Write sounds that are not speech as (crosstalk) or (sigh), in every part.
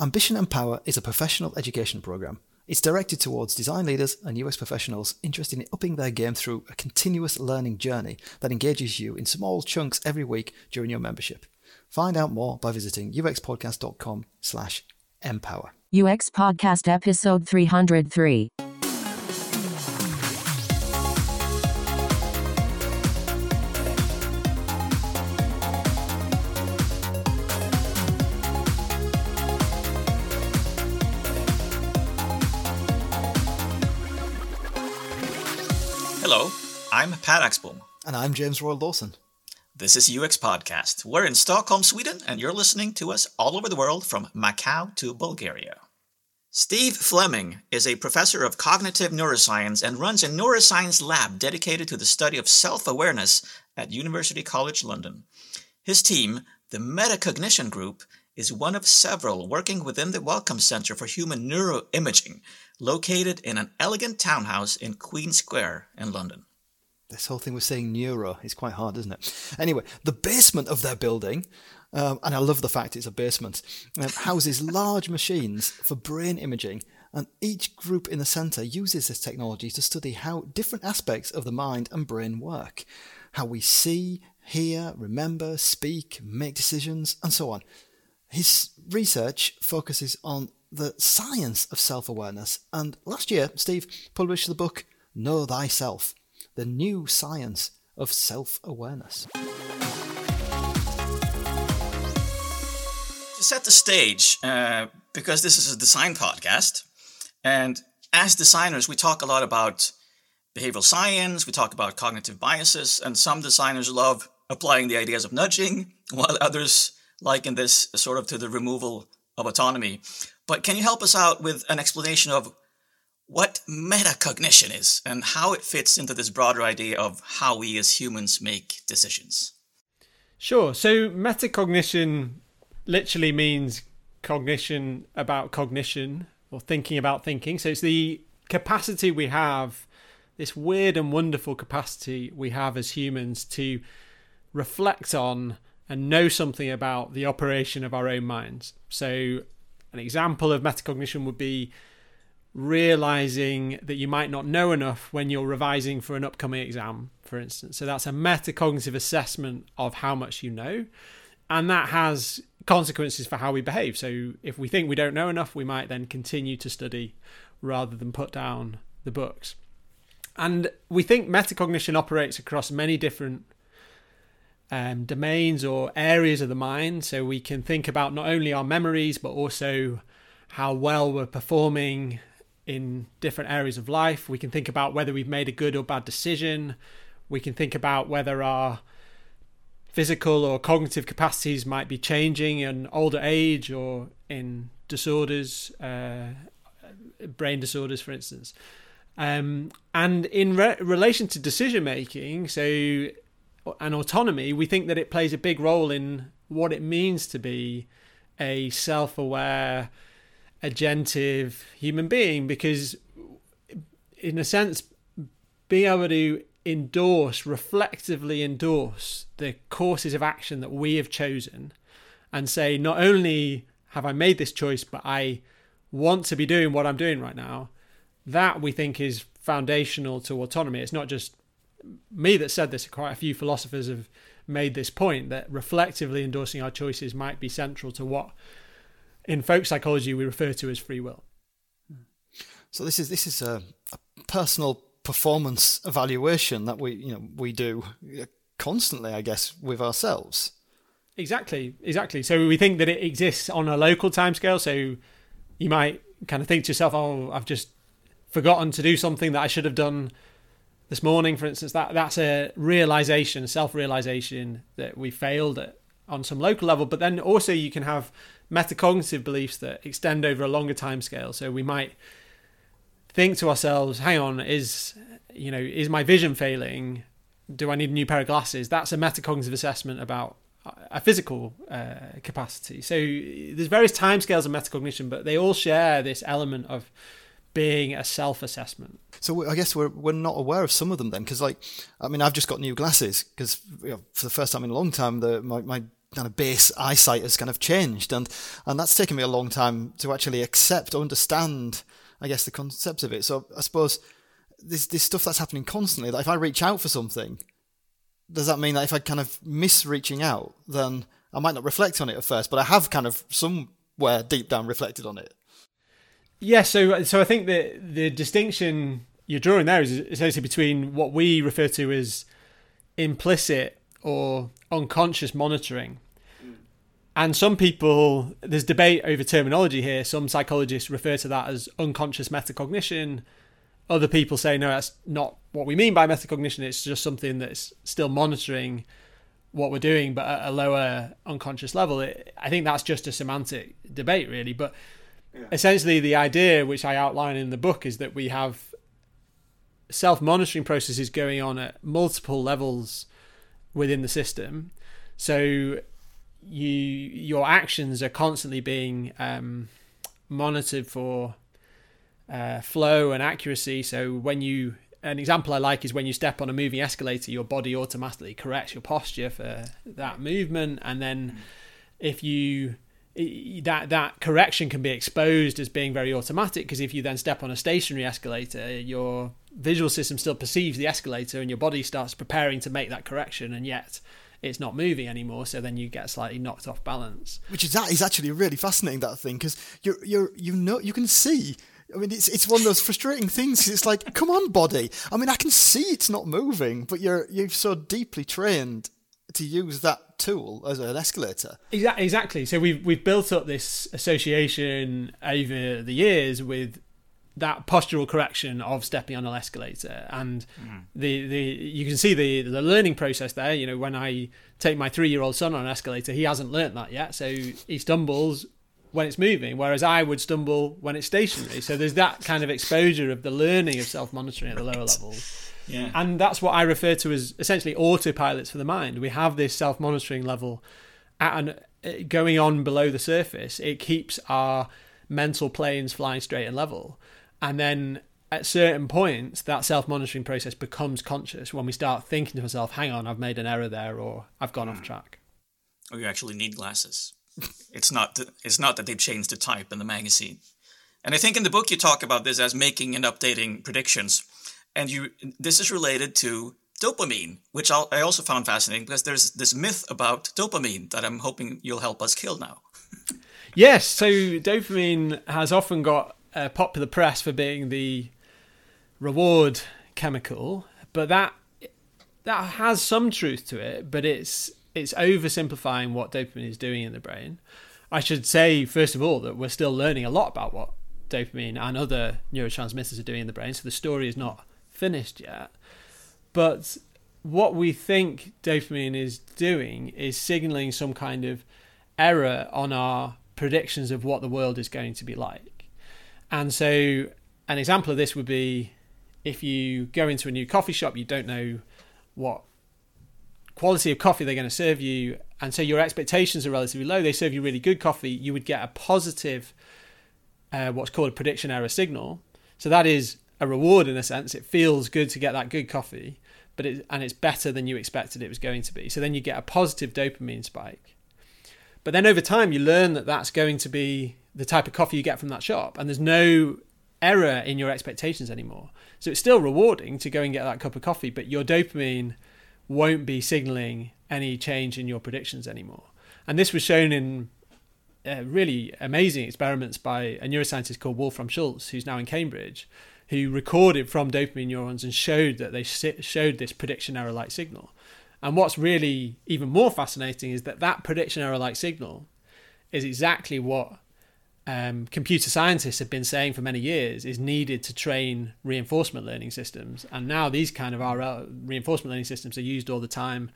Ambition and Power is a professional education program. It's directed towards design leaders and UX professionals interested in upping their game through a continuous learning journey that engages you in small chunks every week during your membership. Find out more by visiting uxpodcast.com slash empower. UX Podcast Episode 303. Per Axbom. And I'm James Royal-Lawson. This is UX Podcast. We're in Stockholm, Sweden, and you're listening to us all over the world from Macau to Bulgaria. Steve Fleming is a professor of cognitive neuroscience and runs a neuroscience lab dedicated to the study of self awareness at University College London. His team, the Metacognition Group, is one of several working within the Wellcome Center for Human Neuroimaging, located in an elegant townhouse in Queen Square in London. This whole thing with saying neuro is quite hard, isn't it? Anyway, the basement of their building, um, and I love the fact it's a basement, um, houses large machines for brain imaging. And each group in the centre uses this technology to study how different aspects of the mind and brain work, how we see, hear, remember, speak, make decisions, and so on. His research focuses on the science of self awareness, and last year, Steve published the book Know Thyself The New Science of Self Awareness. To set the stage, uh, because this is a design podcast, and as designers, we talk a lot about behavioral science, we talk about cognitive biases, and some designers love applying the ideas of nudging, while others liken this sort of to the removal of autonomy. But can you help us out with an explanation of what metacognition is and how it fits into this broader idea of how we as humans make decisions? Sure. So metacognition literally means cognition about cognition or thinking about thinking. So it's the capacity we have, this weird and wonderful capacity we have as humans to reflect on and know something about the operation of our own minds. So an example of metacognition would be realizing that you might not know enough when you're revising for an upcoming exam, for instance. So that's a metacognitive assessment of how much you know. And that has consequences for how we behave. So if we think we don't know enough, we might then continue to study rather than put down the books. And we think metacognition operates across many different um, domains or areas of the mind. So we can think about not only our memories, but also how well we're performing in different areas of life. We can think about whether we've made a good or bad decision. We can think about whether our physical or cognitive capacities might be changing in older age or in disorders, uh, brain disorders, for instance. Um, and in re- relation to decision making, so and autonomy, we think that it plays a big role in what it means to be a self aware, agentive human being because, in a sense, being able to endorse, reflectively endorse the courses of action that we have chosen and say, not only have I made this choice, but I want to be doing what I'm doing right now, that we think is foundational to autonomy. It's not just me that said this, quite a few philosophers have made this point that reflectively endorsing our choices might be central to what in folk psychology we refer to as free will. So this is this is a, a personal performance evaluation that we you know we do constantly, I guess, with ourselves. Exactly, exactly. So we think that it exists on a local timescale. So you might kind of think to yourself, "Oh, I've just forgotten to do something that I should have done this morning, for instance, that that's a realization, self-realization that we failed at on some local level. But then also you can have metacognitive beliefs that extend over a longer time scale. So we might think to ourselves, "Hang on, is you know, is my vision failing? Do I need a new pair of glasses?" That's a metacognitive assessment about a physical uh, capacity. So there's various timescales of metacognition, but they all share this element of being a self-assessment. So I guess we're we're not aware of some of them then, because like I mean I've just got new glasses because you know, for the first time in a long time the my, my kind of base eyesight has kind of changed, and and that's taken me a long time to actually accept, understand, I guess, the concept of it. So I suppose this this stuff that's happening constantly. That if I reach out for something, does that mean that if I kind of miss reaching out, then I might not reflect on it at first, but I have kind of somewhere deep down reflected on it. Yeah, so so I think the the distinction you're drawing there is essentially between what we refer to as implicit or unconscious monitoring. And some people, there's debate over terminology here. Some psychologists refer to that as unconscious metacognition. Other people say, no, that's not what we mean by metacognition. It's just something that's still monitoring what we're doing, but at a lower unconscious level. It, I think that's just a semantic debate, really. But essentially, the idea which I outline in the book is that we have self monitoring processes going on at multiple levels within the system. So you your actions are constantly being um, monitored for uh, flow and accuracy. So when you an example I like is when you step on a moving escalator, your body automatically corrects your posture for that movement, and then if you that that correction can be exposed as being very automatic because if you then step on a stationary escalator, your visual system still perceives the escalator and your body starts preparing to make that correction, and yet it's not moving anymore. So then you get slightly knocked off balance. Which is that is actually really fascinating that thing because you're you're you know you can see. I mean, it's it's one of those frustrating things. It's like, come on, body. I mean, I can see it's not moving, but you're you're so deeply trained to use that tool as an escalator. Exactly. So we've we've built up this association over the years with that postural correction of stepping on an escalator and mm. the, the you can see the the learning process there you know when i take my three year old son on an escalator he hasn't learnt that yet so he stumbles when it's moving whereas i would stumble when it's stationary so there's that kind of exposure of the learning of self monitoring at the lower (laughs) levels yeah. and that's what i refer to as essentially autopilots for the mind. We have this self monitoring level at an uh, going on below the surface. It keeps our mental planes flying straight and level. And then at certain points that self-monitoring process becomes conscious. When we start thinking to ourselves hang on i've made an error there or i've gone mm. off hmm. track. Or you actually need glasses. It's not that, it's not that they've changed the type in the magazine. And i think in the book you talk about this as making and updating predictions and you this is related to dopamine which I'll, i also found fascinating because there's this myth about dopamine that i'm hoping you'll help us kill now yes so dopamine has often got uh, popular press for being the reward chemical, but that that has some truth to it, but it's it's oversimplifying what dopamine is doing in the brain. I should say first of all that we're still learning a lot about what dopamine and other neurotransmitters are doing in the brain, so the story is not finished yet. But what we think dopamine is doing is signaling some kind of error on our predictions of what the world is going to be like. And so, an example of this would be if you go into a new coffee shop, you don't know what quality of coffee they're going to serve you, and so your expectations are relatively low. They serve you really good coffee, you would get a positive, uh, what's called a prediction error signal. So that is a reward in a sense. It feels good to get that good coffee, but it, and it's better than you expected it was going to be. So then you get a positive dopamine spike. But then over time, you learn that that's going to be the type of coffee you get from that shop, and there's no error in your expectations anymore. So it's still rewarding to go and get that cup of coffee, but your dopamine won't be signaling any change in your predictions anymore. And this was shown in uh, really amazing experiments by a neuroscientist called Wolfram Schultz, who's now in Cambridge, who recorded from dopamine neurons and showed that they showed this prediction error like signal. And what's really even more fascinating is that that prediction error like signal is exactly what um, computer scientists have been saying for many years is needed to train reinforcement learning systems. And now these kind of RL reinforcement learning systems are used all the time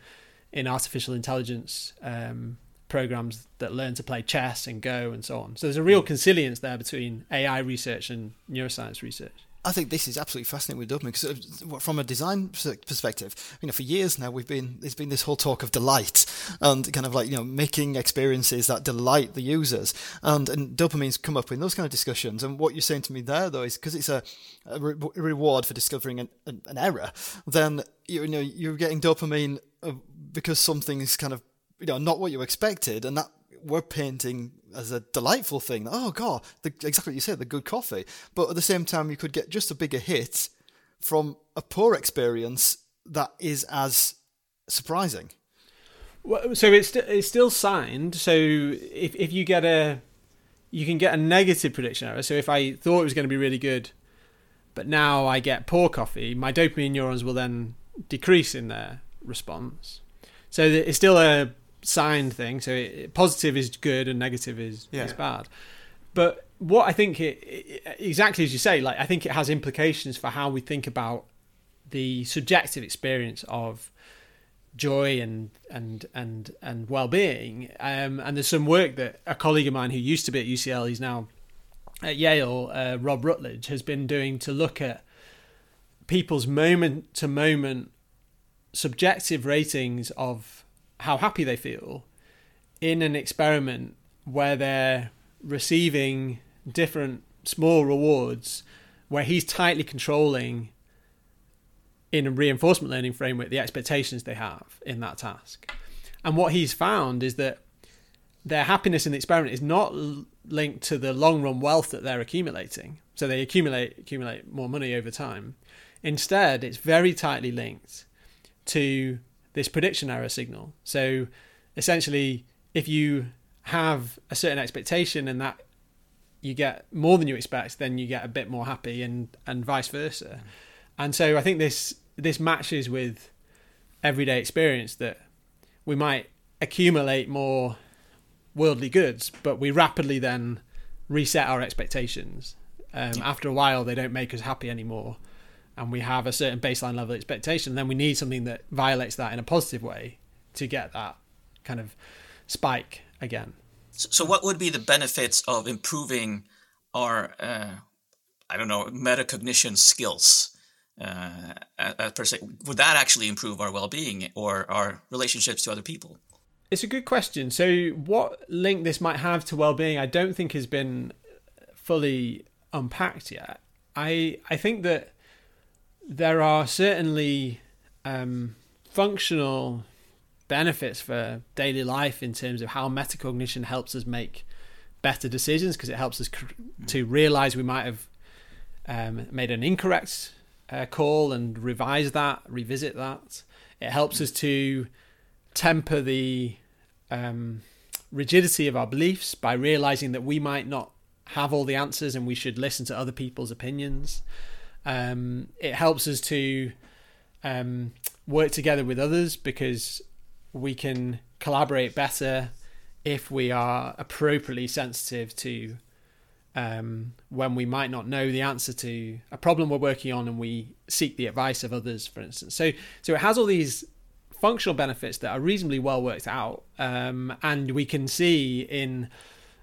in artificial intelligence um, programs that learn to play chess and Go and so on. So there's a real consilience there between AI research and neuroscience research. I think this is absolutely fascinating with dopamine because uh, from a design perspective, you know, for years now we've been there's been this whole talk of delight and kind of like you know making experiences that delight the users, and and dopamine's come up in those kind of discussions. And what you're saying to me there though is because it's a, a, re- reward for discovering an, an, an, error, then you know you're getting dopamine uh, because something is kind of you know not what you expected, and that we're painting as a delightful thing. Oh god, the, exactly what you said, the good coffee. But at the same time, you could get just a bigger hit from a poor experience that is as surprising. Well, so it's it's still signed. So if if you get a you can get a negative prediction error. So if I thought it was going to be really good, but now I get poor coffee, my dopamine neurons will then decrease in their response. So it's still a signed thing. So it, positive is good and negative is Yeah. is bad. But what I think it, it exactly as you say, like I think it has implications for how we think about the subjective experience of joy and and and and well-being um, and there's some work that a colleague of mine who used to be at UCL he's now at Yale uh, Robb Rutledge has been doing to look at people's moment to moment subjective ratings of how happy they feel in an experiment where they're receiving different small rewards where he's tightly controlling in a reinforcement learning framework the expectations they have in that task. And what he's found is that their happiness in the experiment is not linked to the long run wealth that they're accumulating. So they accumulate accumulate more money over time. Instead, it's very tightly linked to this prediction error signal. So essentially, if you have a certain expectation and that you get more than you expect, then you get a bit more happy, and and vice versa. And so I think this this matches with everyday experience that we might accumulate more worldly goods, but we rapidly then reset our expectations. Um, after a while, they don't make us happy anymore, and we have a certain baseline level of expectation. Then we need something that violates that in a positive way to get that kind of spike again. So, what would be the benefits of improving our, uh, I don't know, metacognition skills? Uh, uh, per se, would that actually improve our well-being or our relationships to other people? It's a good question. So, what link this might have to well-being, I don't think has been fully unpacked yet. I I think that there are certainly um, functional benefits for daily life in terms of how metacognition helps us make better decisions because it helps us cr- to realize we might have um, made an incorrect uh, call and revise that, revisit that. It helps us to temper the um, rigidity of our beliefs by realizing that we might not have all the answers and we should listen to other people's opinions. Um, it helps us to um, work together with others because we can collaborate better if we are appropriately sensitive to um, when we might not know the answer to a problem we're working on and we seek the advice of others, for instance. So, so it has all these functional benefits that are reasonably well worked out, um, and we can see in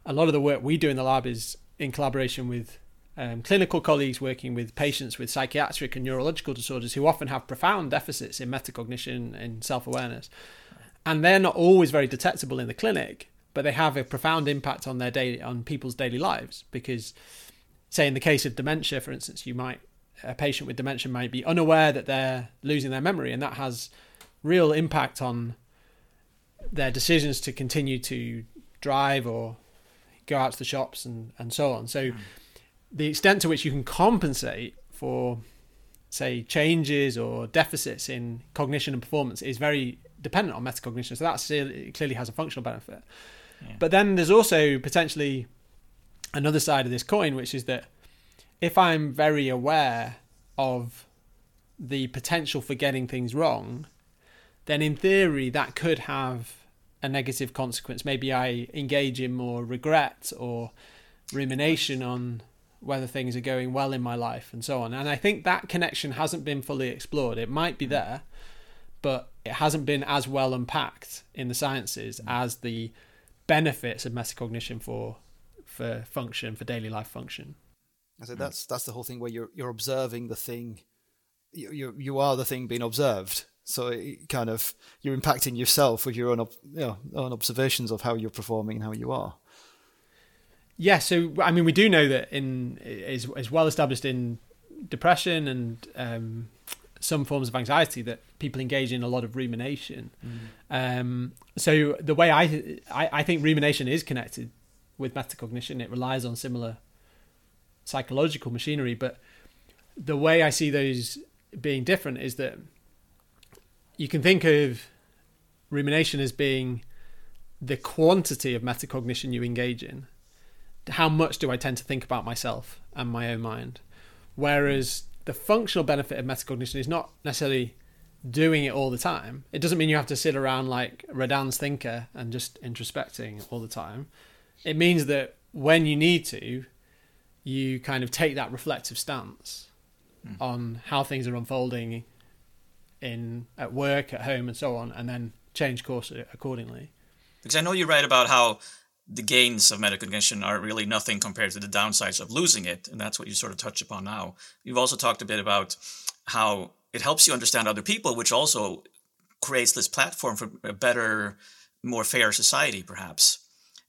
a lot of the work we do in the lab is in collaboration with um, clinical colleagues working with patients with psychiatric and neurological disorders who often have profound deficits in metacognition and self-awareness, and they're not always very detectable in the clinic, but they have a profound impact on their daily on people's daily lives because, say, in the case of dementia, for instance, you might a patient with dementia might be unaware that they're losing their memory, and that has real impact on their decisions to continue to drive or go out to the shops and, and so on. So the extent to which you can compensate for say changes or deficits in cognition and performance is very dependent on metacognition. So that clearly has a functional benefit. But then there's also potentially another side of this coin, which is that if I'm very aware of the potential for getting things wrong, then in theory that could have a negative consequence. Maybe I engage in more regret or rumination on whether things are going well in my life and so on. And I think that connection hasn't been fully explored. It might be hmm. there, but it hasn't been as well unpacked in the sciences hmm. as the benefits of metacognition for for function for daily life function. I said hmm. that's that's the whole thing where you're you're observing the thing, you you, you are the thing being observed. So it kind of you're impacting yourself with your own you know, own observations of how you're performing and how you are. Yeah, so I mean, we do know that in is is well established in depression and um, some forms of anxiety that people engage in a lot of rumination. Um, so the way I, I I think rumination is connected with metacognition. It relies on similar psychological machinery, but the way I see those being different is that you can think of rumination as being the quantity of metacognition you engage in. How much do I tend to think about myself and my own mind? Whereas the functional benefit of metacognition is not necessarily doing it all the time. It doesn't mean you have to sit around like Rodin's thinker and just introspecting all the time. It means that when you need to, you kind of take that reflective stance hmm. on how things are unfolding in at work, at home, and so on, and then change course accordingly. Because I know you write about how the gains of metacognition are really nothing compared to the downsides of losing it, and that's what you sort of touch upon now. You've also talked a bit about how it helps you understand other people, which also creates this platform for a better, more fair society, perhaps.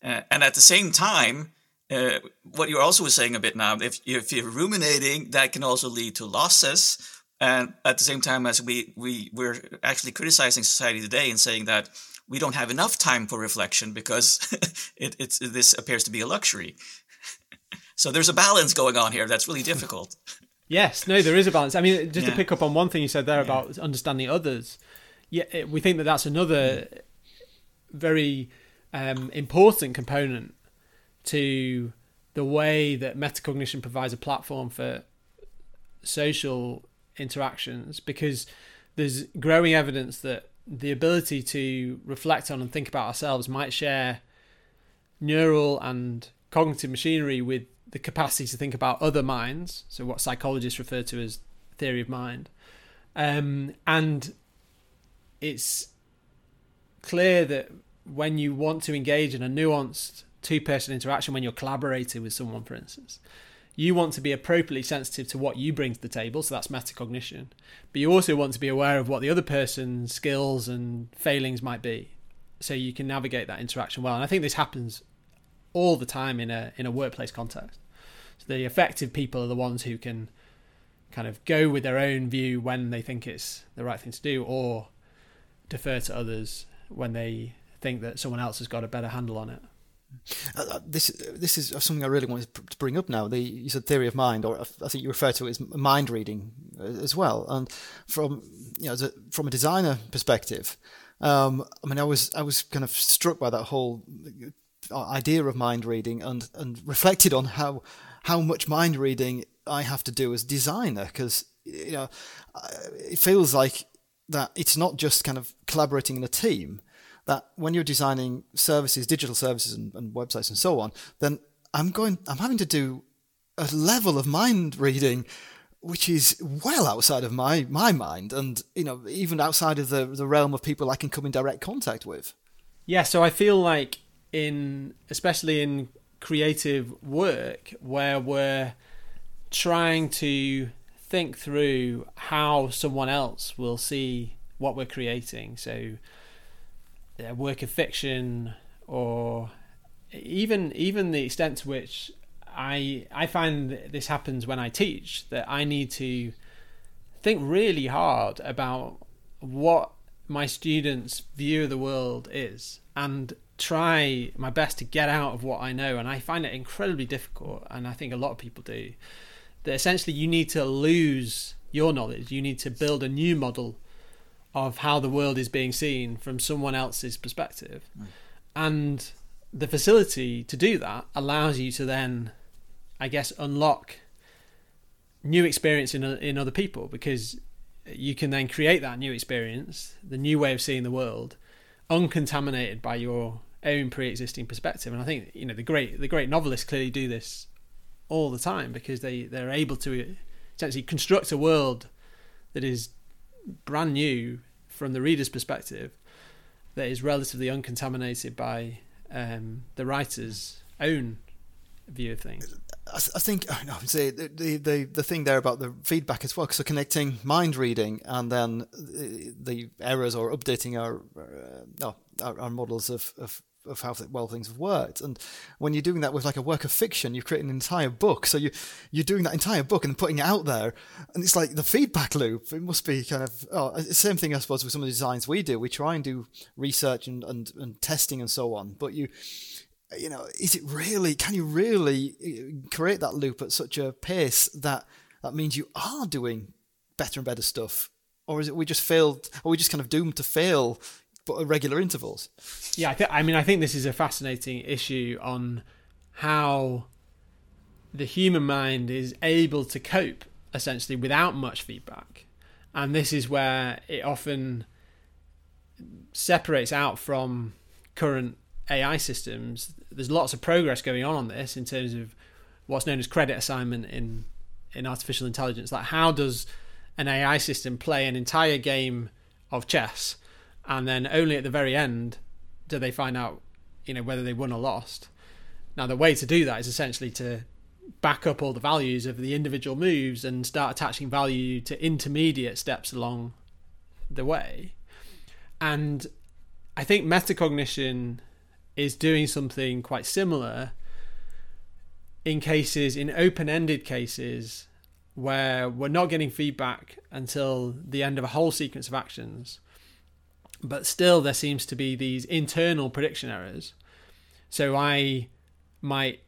Uh, and at the same time, uh, what you're also saying a bit now, if, if you're ruminating, that can also lead to losses. And at the same time, as we, we, we're actually criticizing society today and saying that we don't have enough time for reflection because (laughs) it, it's, this appears to be a luxury. (laughs) so there's a balance going on here that's really (laughs) difficult. Yes, no, there is a balance. I mean, just Yeah. to pick up on one thing you said there about understanding others, yeah, we think that that's another very um, important component to the way that metacognition provides a platform for social interactions because there's growing evidence that the ability to reflect on and think about ourselves might share neural and cognitive machinery with the capacity to think about other minds, so what psychologists refer to as theory of mind. Um, and it's clear that when you want to engage in a nuanced two person interaction, when you're collaborating with someone, for instance, you want to be appropriately sensitive to what you bring to the table, so that's metacognition. But you also want to be aware of what the other person's skills and failings might be, so you can navigate that interaction well. And I think this happens all the time in a in a workplace context. So the effective people are the ones who can kind of go with their own view when they think it's the right thing to do, or defer to others when they think that someone else has got a better handle on it. Uh, uh, this this is something I really wanted to bring up now. The you said theory of mind, or I think you refer to it as mind reading uh, as well. And from you know, from a designer perspective, um, I mean, I was I was kind of struck by that whole uh, idea of mind reading, and and reflected on how how much mind reading I have to do as designer, because you know, it feels like that it's not just kind of collaborating in a team that when you're designing services, digital services and, and websites and so on, then I'm going, I'm having to do a level of mind reading which is well outside of my, my mind and, you know, even outside of the, the realm of people I can come in direct contact with. Yeah, so I feel like in especially in creative work where we're trying to think through how someone else will see what we're creating. So a work of fiction or even even the extent to which I I find this happens when I teach that I need to think really hard about what my students' view of the world is and try my best to get out of what I know. And I find it incredibly difficult, and I think a lot of people do. That essentially you need to lose your knowledge, you need to build a new model of how the world is being seen from someone else's perspective. Mm. And the facility to do that allows you to then, I guess, unlock new experience in in other people because you can then create that new experience, the new way of seeing the world, uncontaminated by your own pre-existing perspective. And I think you know the great the great novelists clearly do this all the time because they they're able to essentially construct a world that is brand new from the reader's perspective that is relatively uncontaminated by um, the writer's own view of things. I, think (laughs) I know, say the, the the thing there about the feedback as well, so connecting mind reading and then the, the errors or updating our uh, our, our models of, of of how well things have worked. And when you're doing that with like a work of fiction, you're creating an entire book. So you you're doing that entire book and putting it out there, and it's like the feedback loop. It must be kind of oh, same thing I suppose with some of the designs we do. We try and do research and and, and testing and so on, but you you know, is it really? Can you really uh, create that loop at such a pace that that means you are doing better and better stuff, or is it we just failed? Or we just kind of doomed to fail, regular intervals? Yeah, I, th- I mean, I think this is a fascinating issue on how the human mind is able to cope essentially without much feedback, and this is where it often separates out from current AI systems, there's lots of progress going on on this in terms of what's known as credit assignment in in artificial intelligence. Like, how does an AI system play an entire game of chess, and then only at the very end do they find out, you know, whether they won or lost? Now, the way to do that is essentially to back up all the values of the individual moves and start attaching value to intermediate steps along the way. And I think metacognition is doing something quite similar in cases, in open ended cases, where we're not getting feedback until the end of a whole sequence of actions, but still there seems to be these internal prediction errors. So I might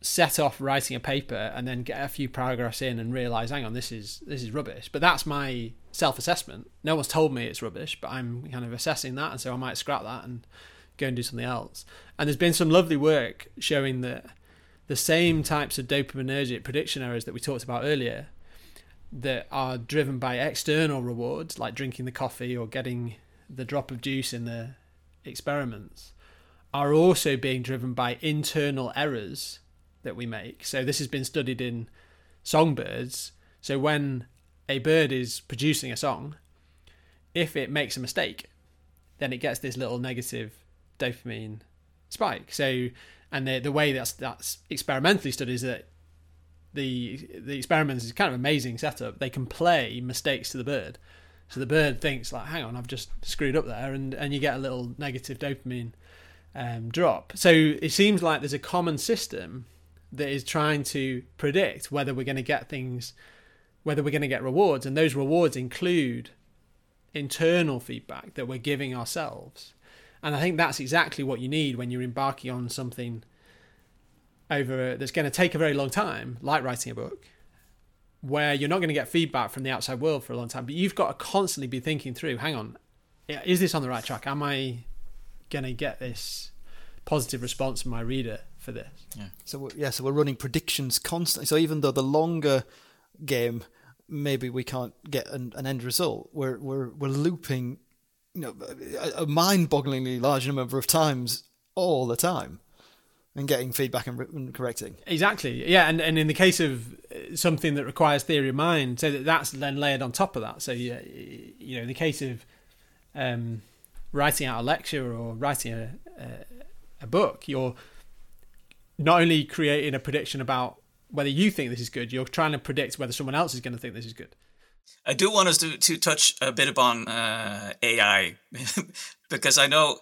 set off writing a paper and then get a few paragraphs in and realize hang on this is this is rubbish but that's my self-assessment no one's told me it's rubbish but i'm kind of assessing that and so i might scrap that and go and do something else. And there's been some lovely work showing that the same types of dopaminergic prediction errors that we talked about earlier that are driven by external rewards like drinking the coffee or getting the drop of juice in the experiments are also being driven by internal errors that we make. So this has been studied in songbirds. So when a bird is producing a song, if it makes a mistake, then it gets this little negative dopamine spike. So, and the the way that's that's experimentally studied is that the the experiments is kind of amazing setup. They can play mistakes to the bird, so the bird thinks like, "Hang on, I've just screwed up there," and and you get a little negative dopamine um, drop. So it seems like there's a common system that is trying to predict whether we're going to get things, whether we're going to get rewards, and those rewards include internal feedback that we're giving ourselves. And I think that's exactly what you need when you're embarking on something over that's going to take a very long time, like writing a book, where you're not going to get feedback from the outside world for a long time, but you've got to constantly be thinking through, hang on, is this on the right track? Am I going to get this positive response from my reader for this? Yeah. So yeah, so we're running predictions constantly. So even though the longer game maybe we can't get an, an end result, we're we're we're looping you know, a, mind-bogglingly large number of times all the time and getting feedback and, and, correcting. Exactly. Yeah, and, and in the case of uh, something that requires theory of mind, so that that's then layered on top of that. So yeah, you know, in the case of um, writing out a lecture or writing a, a, a book, you're not only creating a prediction about whether you think this is good, you're trying to predict whether someone else is going to think this is good. I do want us to, to touch a bit upon uh, AI (laughs) because I know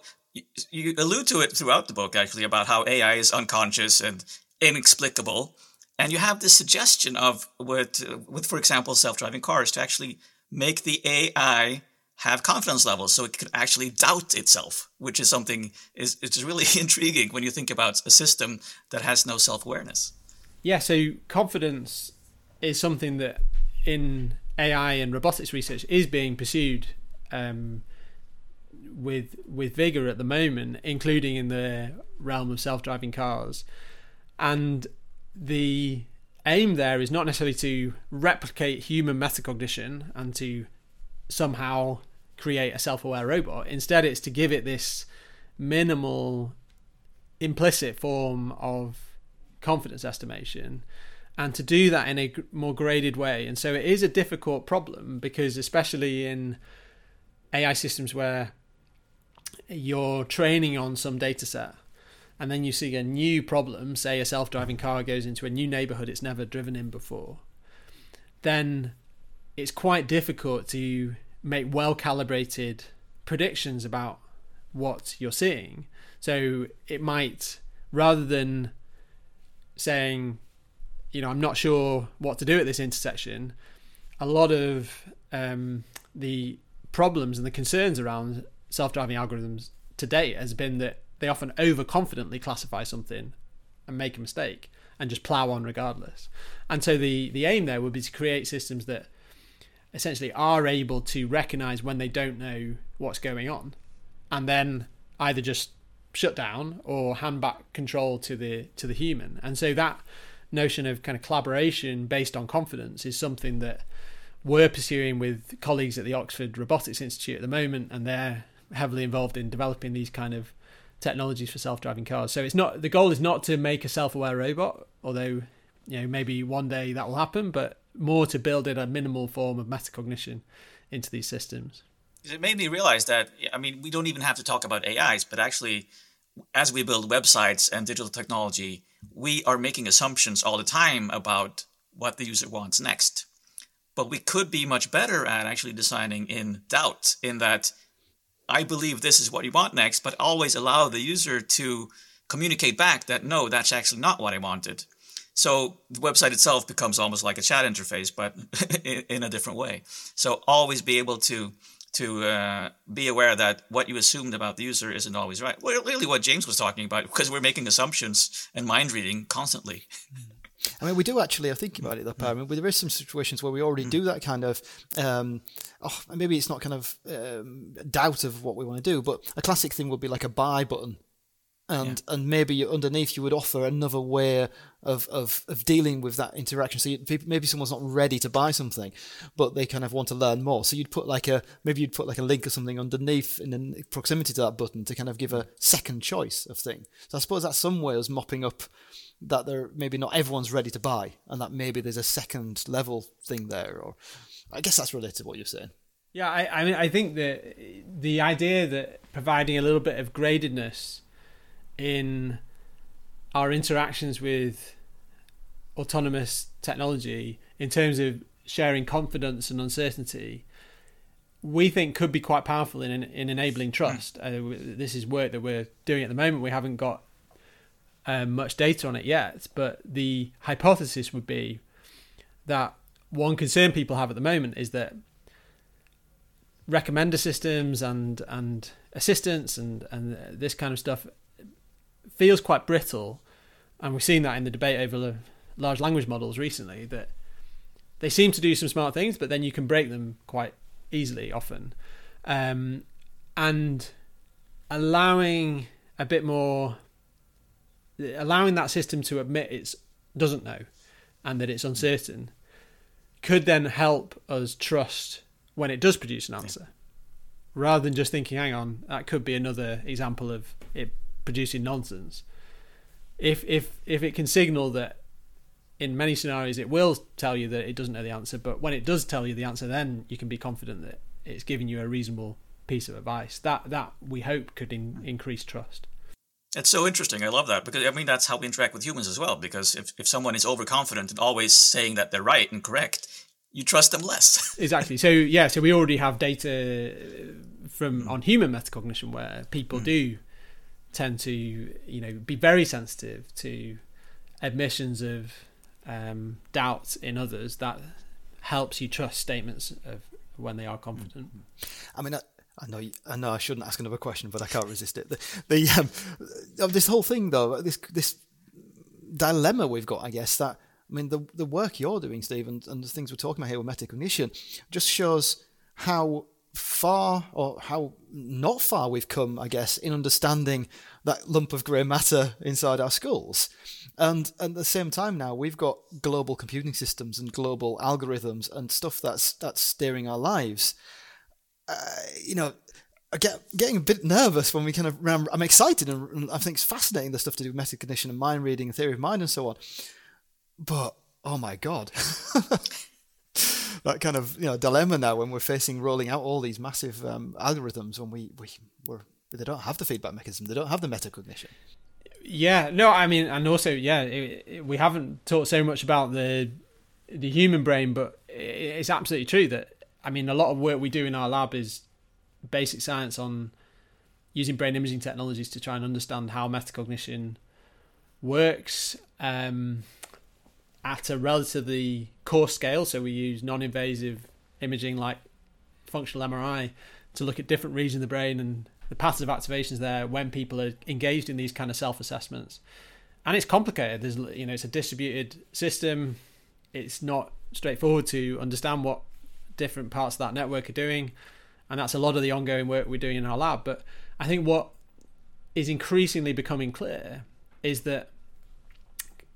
you allude to it throughout the book actually about how AI is unconscious and inexplicable, and you have this suggestion of with with for example self-driving cars to actually make the AI have confidence levels so it can actually doubt itself, which is something is it's really (laughs) intriguing when you think about a system that has no self-awareness. Yeah, so confidence is something that in AI and robotics research is being pursued um, with with vigor at the moment, including in the realm of self-driving cars. And the aim there is not necessarily to replicate human metacognition and to somehow create a self-aware robot. Instead, it's to give it this minimal implicit form of confidence estimation and to do that in a more graded way. And so it is a difficult problem because, especially in AI systems where you're training on some data set and then you see a new problem, say a self driving car goes into a new neighborhood it's never driven in before, then it's quite difficult to make well calibrated predictions about what you're seeing. So it might, rather than saying, you know, I'm not sure what to do at this intersection, a lot of um, the problems and the concerns around self-driving algorithms to date has been that they often overconfidently classify something and make a mistake and just plow on regardless. And so the the aim there would be to create systems that essentially are able to recognize when they don't know what's going on and then either just shut down or hand back control to the to the human. And so that notion of kind of collaboration based on confidence is something that we're pursuing with colleagues at the Oxford Robotics Institute at the moment, and they're heavily involved in developing these kind of technologies for self-driving cars. So it's not the goal is not to make a self-aware robot, although you know maybe one day that will happen, but more to build in a minimal form of metacognition into these systems. It made me realize that I mean we don't even have to talk about AIs, but actually, as we build websites and digital technology, we are making assumptions all the time about what the user wants next. But we could be much better at actually designing in doubt, in that I believe this is what you want next, but always allow the user to communicate back that no, that's actually not what I wanted. So the website itself becomes almost like a chat interface, but (laughs) in a different way. So always be able to to uh, be aware that what you assumed about the user isn't always right. Well, really, what James was talking about, because we're making assumptions and mind reading constantly. I mean, we do actually. I think about it, though, I mean, there is some situations where we already do that kind of. Um, oh, maybe it's not kind of um, doubt of what we want to do, but a classic thing would be like a buy button, and yeah. and maybe underneath you would offer another way of, of, of dealing with that interaction. So you, maybe someone's not ready to buy something, but they kind of want to learn more. So you'd put like a maybe you'd put like a link or something underneath in the proximity to that button to kind of give a second choice of thing. So I suppose that's some way of mopping up that they're maybe not everyone's ready to buy, and that maybe there's a second level thing there. Or I guess that's related to what you're saying. Yeah, I, I mean, I think that the idea that providing a little bit of gradedness in our interactions with autonomous technology in terms of sharing confidence and uncertainty we think could be quite powerful in in enabling trust. Uh, this is work that we're doing at the moment. We haven't got um, much data on it yet, but the hypothesis would be that one concern people have at the moment is that recommender systems and and assistance and and this kind of stuff feels quite brittle, and we've seen that in the debate over large language models recently that they seem to do some smart things, but then you can break them quite easily often, um, and allowing a bit more allowing that system to admit it doesn't know and that it's uncertain could then help us trust when it does produce an answer rather than just thinking hang on that could be another example of it producing nonsense if if if it can signal that in many scenarios it will tell you that it doesn't know the answer but when it does tell you the answer then you can be confident that it's giving you a reasonable piece of advice that that we hope could in, increase trust it's so interesting. I love that because I mean that's how we interact with humans as well. Because if, if someone is overconfident and always saying that they're right and correct, you trust them less. (laughs) exactly. So yeah, so we already have data from on human metacognition where people mm. do tend to you know be very sensitive to admissions of um, doubt in others. That helps you trust statements of when they are confident. I mean, I know, I know, I shouldn't ask another question, but I can't resist it. The, the um, of this whole thing, though, this this dilemma we've got, I guess that I mean, the the work you're doing, Steve, and, and the things we're talking about here with metacognition, just shows how far or how not far we've come, I guess, in understanding that lump of grey matter inside our skulls. And, at the same time now, we've got global computing systems and global algorithms and stuff that's that's steering our lives uh, you know, I get getting a bit nervous when we kind of. I'm excited and I think it's fascinating the stuff to do with metacognition and mind reading and theory of mind and so on. But oh my god, (laughs) that kind of you know dilemma now when we're facing rolling out all these massive um, algorithms when we we they don't have the feedback mechanism, they don't have the metacognition. Yeah, no, I mean, and also, yeah, it, it, we haven't talked so much about the the human brain, but it's absolutely true that I mean, a lot of work we do in our lab is basic science on using brain imaging technologies to try and understand how metacognition works um, at a relatively coarse scale. So we use non-invasive imaging like functional MRI to look at different regions of the brain and the patterns of activations there when people are engaged in these kind of self-assessments. And it's complicated. There's you know it's a distributed system. It's not straightforward to understand what different parts of that network are doing, and that's a lot of the ongoing work we're doing in our lab. But I think what is increasingly becoming clear is that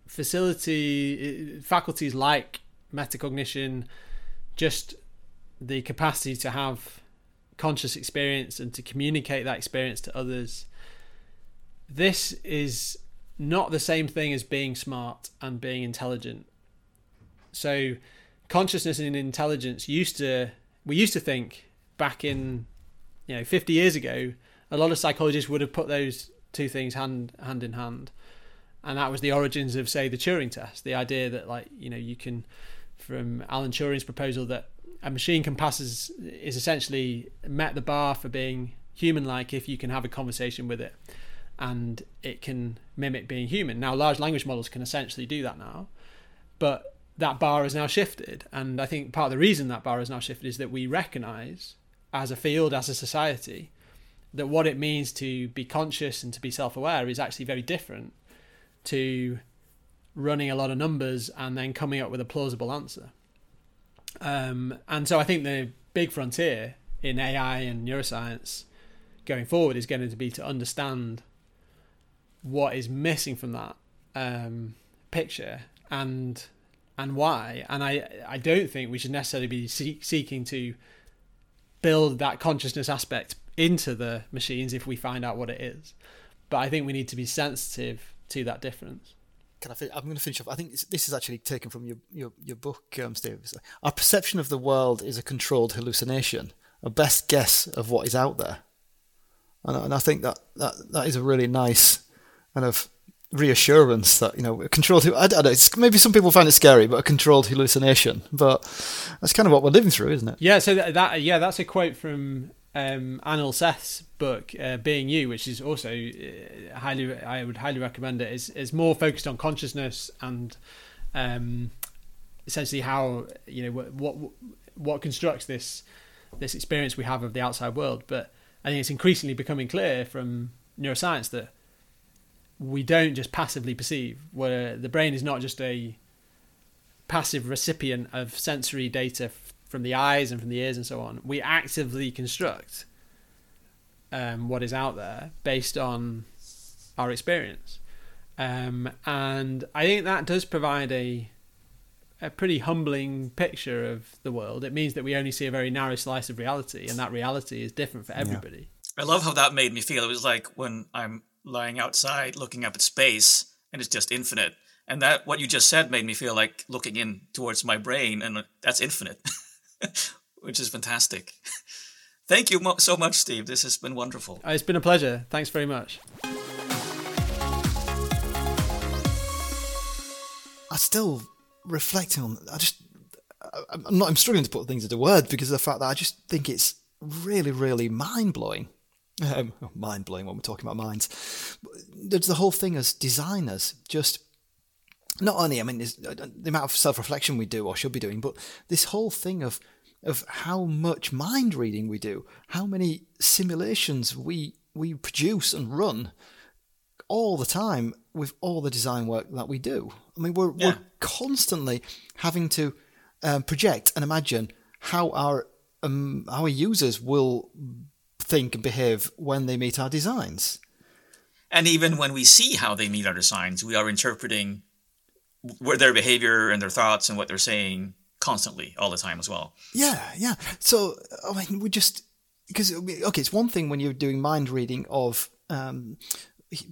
facility faculties like metacognition just the capacity to have conscious experience and to communicate that experience to others. This is not the same thing as being smart and being intelligent. So consciousness and intelligence used to we used to think back in you know 50 years ago a lot of psychologists would have put those two things hand hand in hand and that was the origins of say the Turing test the idea that like you know you can from Alan Turing's proposal that a machine can pass as, is essentially met the bar for being human like if you can have a conversation with it and it can mimic being human. Now large language models can essentially do that now but that bar has now shifted. And i think part of the reason that bar has now shifted is that we recognize as a field as a society that what it means to be conscious and to be self-aware is actually very different to running a lot of numbers and then coming up with a plausible answer. Um, and so I think the big frontier in AI and neuroscience going forward is going to be to understand what is missing from that um, picture and and why. And I I don't think we should necessarily be seeking to build that consciousness aspect into the machines if we find out what it is. But I think we need to be sensitive to that difference. Can I? I'm going to finish off. I think this is actually taken from your your, your book, um, Steve. Our perception of the world is a controlled hallucination, a best guess of what is out there, and, and I think that, that that is a really nice kind of reassurance that you know a controlled. I don't know. maybe some people find it scary, but a controlled hallucination. But that's kind of what we're living through, isn't it? Yeah. So that, that yeah, that's a quote from um, Anil Seth's book, uh, Being You, which is also uh, highly, I would highly recommend it. is is more focused on consciousness and um, essentially how you know what, what what constructs this this experience we have of the outside world. But I think it's increasingly becoming clear from neuroscience that we don't just passively perceive. Where the brain is not just a passive recipient of sensory data from the eyes and from the ears and so on, we actively construct um, what is out there based on our experience. Um, and I think that does provide a a pretty humbling picture of the world. It means that we only see a very narrow slice of reality, and that reality is different for everybody. Yeah. I love how that made me feel. It was like when I'm lying outside looking up at space and it's just infinite. And that what you just said made me feel like looking in towards my brain, and that's infinite. (laughs) (laughs) which is fantastic. (laughs) Thank you so much, Steve. This has been wonderful. Uh, it's been a pleasure. Thanks very much. I still reflecting on. I just, I'm not. I'm struggling to put things into words because of the fact that I just think it's really, really mind blowing. Um, mind blowing when we're talking about minds. There's the whole thing as designers, just not only, I mean, uh, the amount of self reflection we do or should be doing, but this whole thing of of how much mind reading we do, how many simulations we we produce and run all the time with all the design work that we do. I mean, we're yeah. we're constantly having to um, project and imagine how our um, our users will think and behave when they meet our designs. And even when we see how they meet our designs, we are interpreting their behavior and their thoughts and what they're saying constantly all the time as well. Yeah, yeah. So I mean, we just because okay, it's one thing when you're doing mind reading of um,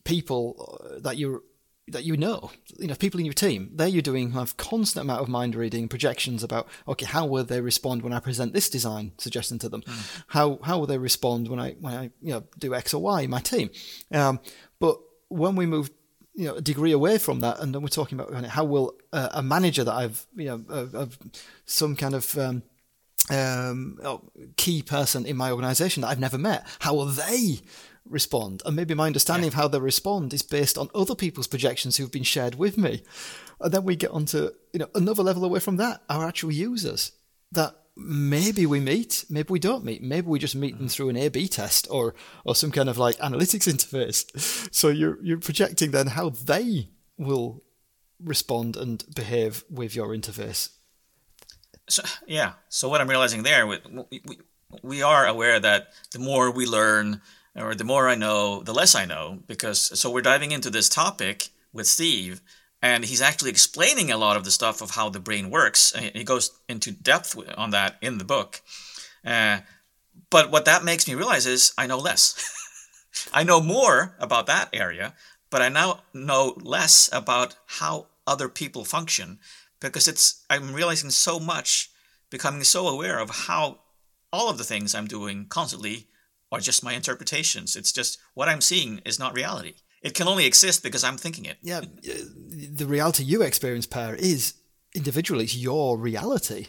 people that you're that you know, you know, people in your team. There, you're doing have constant amount of mind reading projections about okay, how will they respond when I present this design suggestion to them? Mm. How how will they respond when I when I you know do X or Y in my team? Um, but when we move you know a degree away from that, and then we're talking about how will uh, a manager that I've you know of, of some kind of um, um, key person in my organization that I've never met, how will they respond, and maybe my understanding of how they respond is based on other people's projections who've been shared with me. And then we get onto you know another level away from that, our actual users that maybe we meet, maybe we don't meet, maybe we just meet them mm. through an A/B test or or some kind of like analytics (laughs) interface. So you're you're projecting then how they will respond and behave with your interface. So, yeah. So what I'm realizing there, we, we, we are aware that the more we learn, or the more I know, the less I know. Because so we're diving into this topic with Steve, and he's actually explaining a lot of the stuff of how the brain works. He goes into depth on that in the book. Uh, but what that makes me realize is I know less. (laughs) I know more about that area, but I now know less about how other people function because it's I'm realizing so much, becoming so aware of how all of the things I'm doing constantly are just my interpretations. It's just what I'm seeing is not reality. It can only exist because I'm thinking it. Yeah, the reality you experience, Per, is individually it's your reality.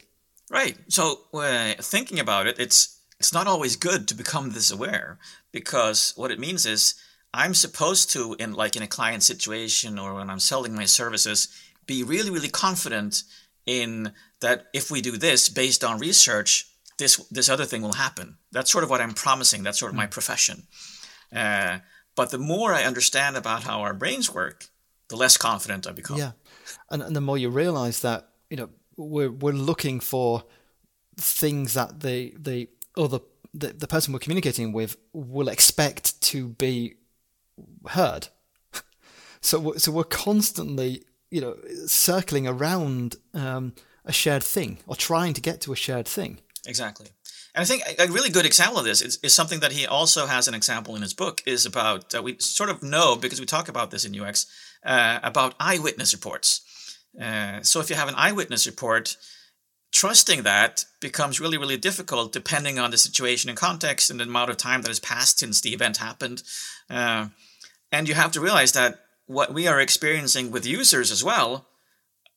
Right. So uh, thinking about it, it's it's not always good to become this aware because what it means is I'm supposed to, in like in a client situation or when I'm selling my services, be really, really confident in that if we do this based on research, this this other thing will happen. That's sort of what I'm promising. That's sort of my profession. Uh, but the more I understand about how our brains work, the less confident I become. Yeah, and, and the more you realise that you know we're we're looking for things that the the other the, the person we're communicating with will expect to be heard. (laughs) so so we're constantly you know circling around um, a shared thing or trying to get to a shared thing. Exactly. And I think a really good example of this is, is something that he also has an example in his book is about, uh, we sort of know because we talk about this in UX, uh, about eyewitness reports. Uh, so if you have an eyewitness report, trusting that becomes really, really difficult depending on the situation and context and the amount of time that has passed since the event happened. Uh, and you have to realize that what we are experiencing with users as well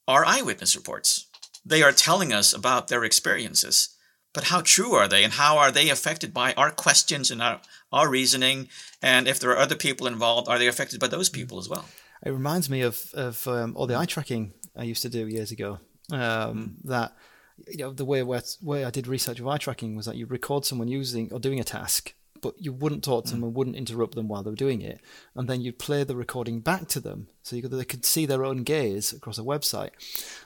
are eyewitness reports. They are telling us about their experiences. But how true are they, and how are they affected by our questions and our, our reasoning? And if there are other people involved, are they affected by those people as well? It reminds me of of um, all the eye tracking I used to do years ago. Um, mm. That you know the way where way I did research of eye tracking was that you record someone using or doing a task, but you wouldn't talk to them mm. and wouldn't interrupt them while they were doing it, and then you'd play the recording back to them so could, they could see their own gaze across a website,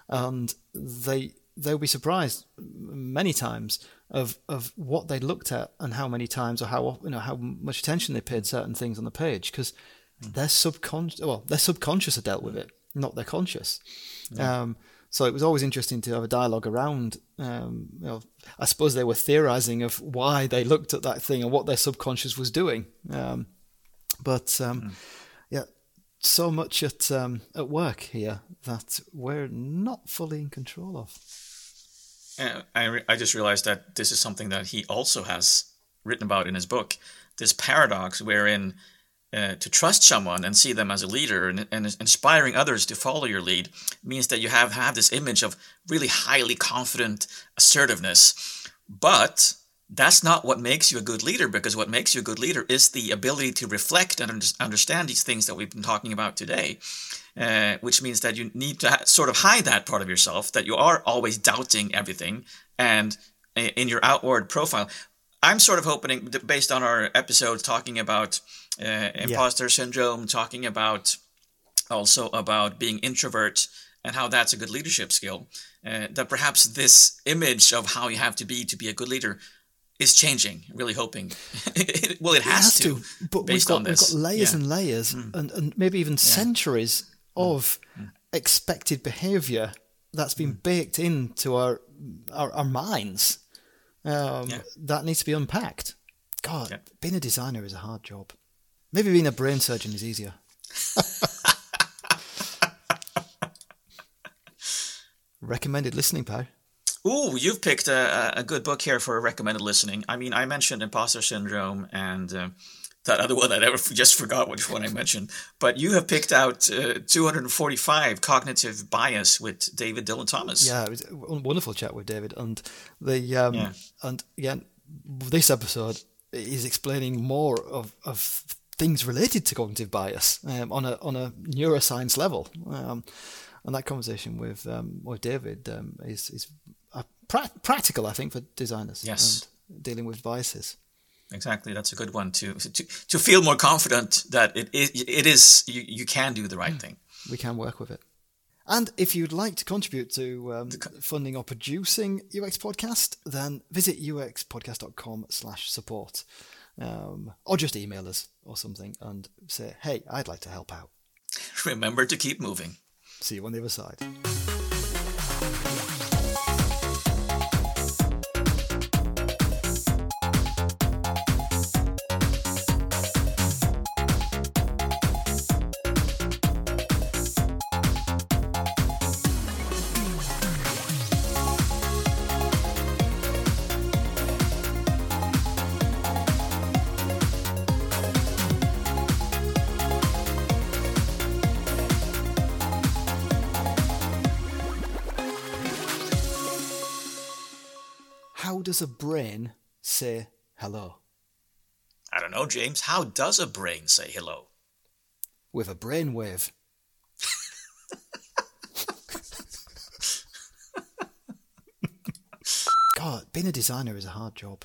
and they they'll be surprised many times of of what they looked at and how many times or how you know how much attention they paid certain things on the page because mm. their subconscious well their subconscious are dealt with it not their conscious yeah. um, so it was always interesting to have a dialogue around um, you know, I suppose they were theorizing of why they looked at that thing and what their subconscious was doing um, but mm. yeah so much at um, at work here that we're not fully in control of I, re- I just realized that this is something that he also has written about in his book. This paradox wherein uh, to trust someone and see them as a leader and, and, inspiring others to follow your lead means that you have, have this image of really highly confident assertiveness. But that's not what makes you a good leader because what makes you a good leader is the ability to reflect and understand these things that we've been talking about today uh, which means that you need to ha- sort of hide that part of yourself that you are always doubting everything and uh, in your outward profile i'm sort of hoping based on our episodes talking about uh, imposter yeah. syndrome talking about also about being introvert and how that's a good leadership skill uh, that perhaps this image of how you have to be to be a good leader is changing. Really hoping. (laughs) well, it has, it has to, to, But we've got, we've got layers yeah. and layers, mm. and, and maybe even yeah. centuries of expected behavior that's been mm. baked into our our, our minds um, yeah. that needs to be unpacked. God, being a designer is a hard job. Maybe being a brain surgeon is easier. (laughs) recommended listening, Per. Ooh, you've picked a, a good book here for recommended listening. I mean, I mentioned imposter syndrome and uh, that other one I never (laughs) just forgot which one I mentioned. But you have picked out uh, 245 cognitive bias with David Dylan Thomas. Yeah, it was a wonderful chat with David, and the um, yeah. and again, this episode is explaining more of, of things related to cognitive bias um, on a on a neuroscience level. Um, and that conversation with um, with David um, is is pra- practical, I think, for designers. Yes. And dealing with biases. Exactly, that's a good one to to, to feel more confident that it is it is you, you can do the right thing. We can work with it. And if you'd like to contribute to um, funding or producing UX Podcast, then visit uxpodcast.com slash support. Um, or just email us or something and say, hey, I'd like to help out. Remember to keep moving. See you on the other side. Does a brain say hello? I don't know, James. How does a brain say hello? With a brainwave. (laughs) God, being a designer is a hard job.